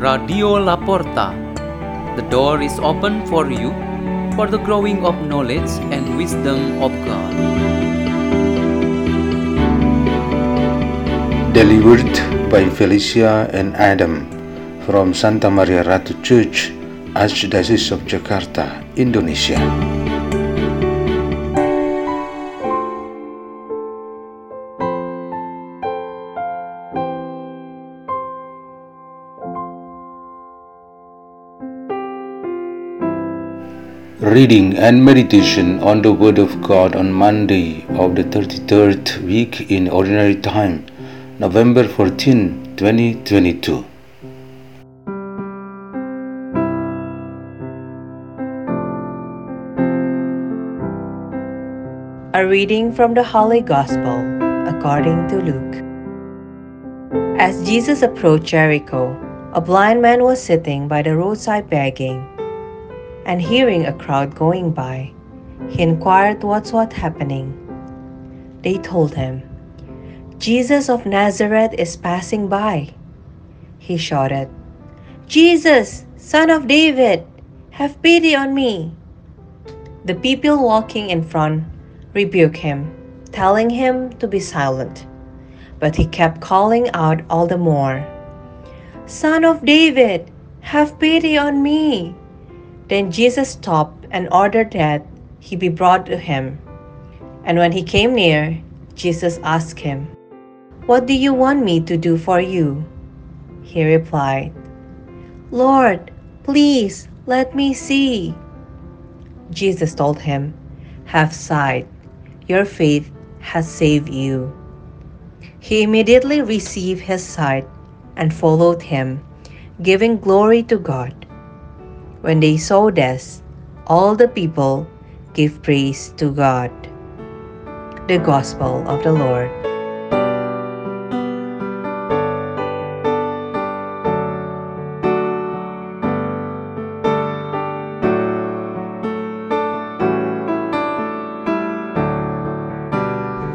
Radio Laporta. The door is open for you for the growing of knowledge and wisdom of God. Delivered by Felicia and Adam from Santa Maria Ratu Church, Archdiocese of Jakarta, Indonesia. Reading and meditation on the Word of God on Monday of the 33rd week in Ordinary Time, November 14, 2022. A reading from the Holy Gospel according to Luke. As Jesus approached Jericho, a blind man was sitting by the roadside begging. And hearing a crowd going by, he inquired what's what happening. They told him, Jesus of Nazareth is passing by. He shouted, Jesus, son of David, have pity on me. The people walking in front rebuked him, telling him to be silent. But he kept calling out all the more, Son of David, have pity on me. Then Jesus stopped and ordered that he be brought to him. And when he came near, Jesus asked him, What do you want me to do for you? He replied, Lord, please let me see. Jesus told him, Have sight your faith has saved you. He immediately received his sight and followed him, giving glory to God. When they saw this, all the people gave praise to God. The Gospel of the Lord.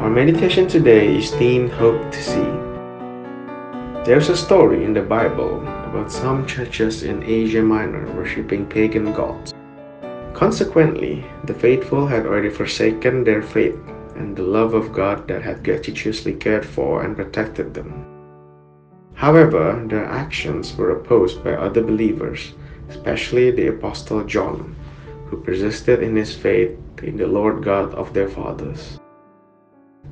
Our meditation today is themed Hope to See. There's a story in the Bible about some churches in Asia Minor worshipping pagan gods. Consequently, the faithful had already forsaken their faith and the love of God that had gratuitously cared for and protected them. However, their actions were opposed by other believers, especially the Apostle John, who persisted in his faith in the Lord God of their fathers.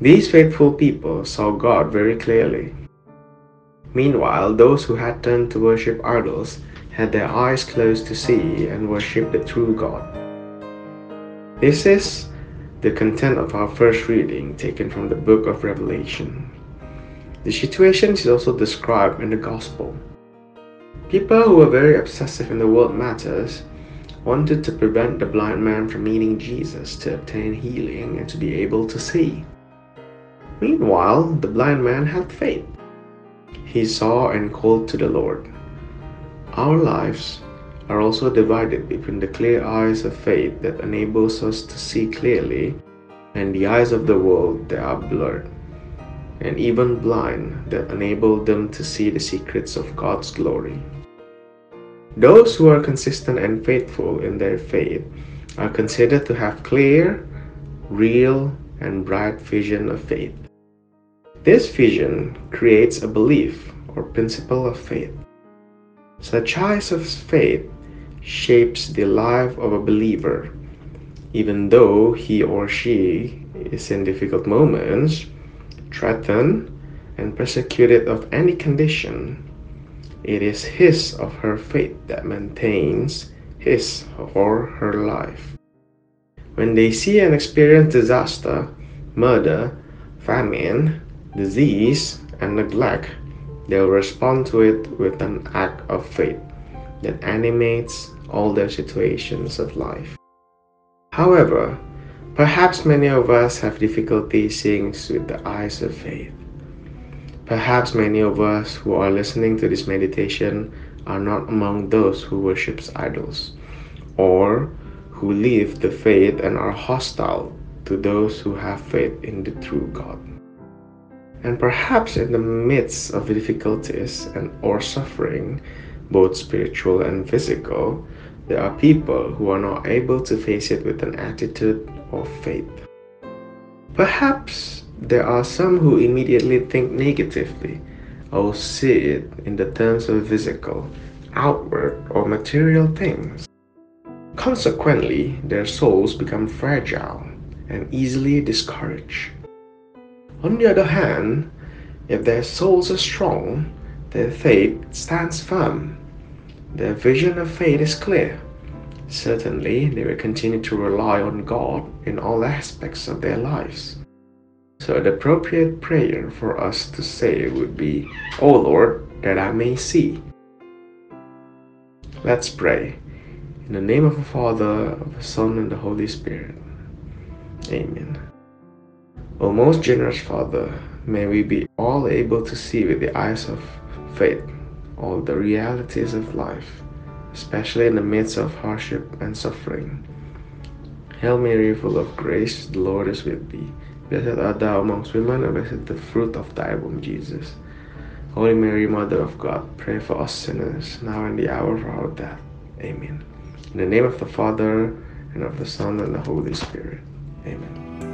These faithful people saw God very clearly. Meanwhile, those who had turned to worship idols had their eyes closed to see and worship the true God. This is the content of our first reading taken from the book of Revelation. The situation is also described in the Gospel. People who were very obsessive in the world matters wanted to prevent the blind man from meeting Jesus to obtain healing and to be able to see. Meanwhile, the blind man had faith. He saw and called to the Lord. Our lives are also divided between the clear eyes of faith that enables us to see clearly and the eyes of the world that are blurred and even blind that enable them to see the secrets of God's glory. Those who are consistent and faithful in their faith are considered to have clear, real, and bright vision of faith. This vision creates a belief or principle of faith. Such eyes of faith shapes the life of a believer, even though he or she is in difficult moments, threatened, and persecuted of any condition. It is his or her faith that maintains his or her life. When they see and experience disaster, murder, famine, disease, and neglect, they'll respond to it with an act of faith that animates all their situations of life. However, perhaps many of us have difficulty seeing with the eyes of faith. Perhaps many of us who are listening to this meditation are not among those who worships idols or who leave the faith and are hostile to those who have faith in the true God. And perhaps in the midst of difficulties and or suffering, both spiritual and physical, there are people who are not able to face it with an attitude of faith. Perhaps there are some who immediately think negatively or see it in the terms of physical, outward, or material things. Consequently, their souls become fragile and easily discouraged. On the other hand, if their souls are strong, their faith stands firm. Their vision of faith is clear. Certainly, they will continue to rely on God in all aspects of their lives. So, the appropriate prayer for us to say would be, O Lord, that I may see. Let's pray. In the name of the Father, of the Son, and the Holy Spirit. Amen. O most generous Father, may we be all able to see with the eyes of faith all the realities of life, especially in the midst of hardship and suffering. Hail Mary, full of grace, the Lord is with thee. Blessed art thou amongst women, and blessed the fruit of thy womb, Jesus. Holy Mary, Mother of God, pray for us sinners, now and the hour of our death. Amen. In the name of the Father, and of the Son, and the Holy Spirit. Amen.